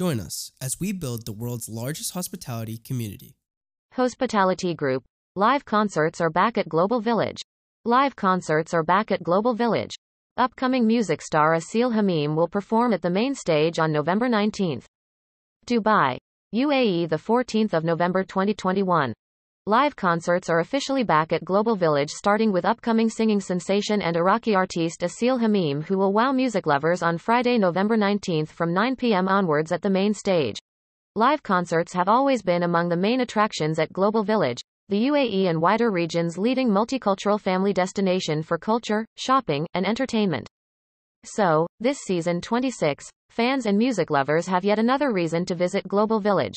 Join us as we build the world's largest hospitality community. Hospitality Group. Live concerts are back at Global Village. Live concerts are back at Global Village. Upcoming music star Asil Hamim will perform at the main stage on November 19th. Dubai, UAE, the 14th of November 2021. Live concerts are officially back at Global Village starting with upcoming singing sensation and Iraqi artiste Asil Hamim who will wow music lovers on Friday, November 19th from 9 p.m. onwards at the main stage. Live concerts have always been among the main attractions at Global Village, the UAE and wider region's leading multicultural family destination for culture, shopping, and entertainment. So, this season 26, fans and music lovers have yet another reason to visit Global Village.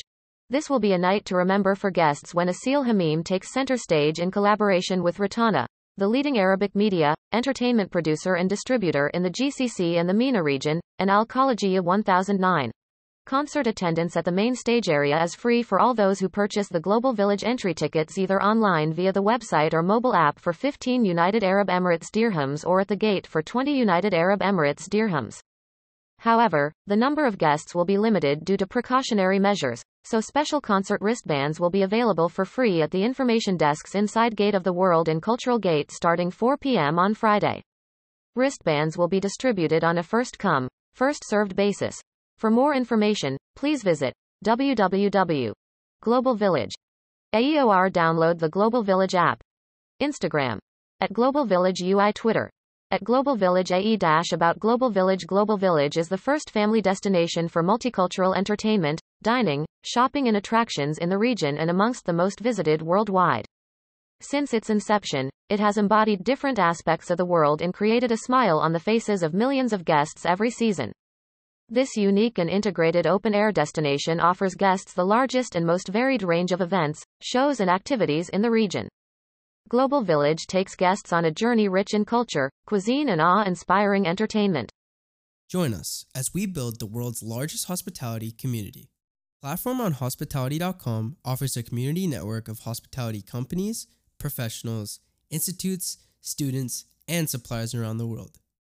This will be a night to remember for guests when Asil Hamim takes center stage in collaboration with Rotana, the leading Arabic media, entertainment producer and distributor in the GCC and the MENA region, and Al Khalija 1009. Concert attendance at the main stage area is free for all those who purchase the Global Village entry tickets either online via the website or mobile app for 15 United Arab Emirates dirhams or at the gate for 20 United Arab Emirates dirhams. However, the number of guests will be limited due to precautionary measures, so special concert wristbands will be available for free at the information desks inside Gate of the World and Cultural Gate starting 4 p.m. on Friday. Wristbands will be distributed on a first come, first served basis. For more information, please visit www. Global Village. AEOR download the Global Village app. Instagram. At Global Village UI Twitter. At Global Village AE about Global Village Global Village is the first family destination for multicultural entertainment, dining, shopping and attractions in the region and amongst the most visited worldwide. Since its inception, it has embodied different aspects of the world and created a smile on the faces of millions of guests every season. This unique and integrated open-air destination offers guests the largest and most varied range of events, shows and activities in the region. Global Village takes guests on a journey rich in culture, cuisine and awe-inspiring entertainment. Join us as we build the world's largest hospitality community. Platform on hospitality.com offers a community network of hospitality companies, professionals, institutes, students, and suppliers around the world.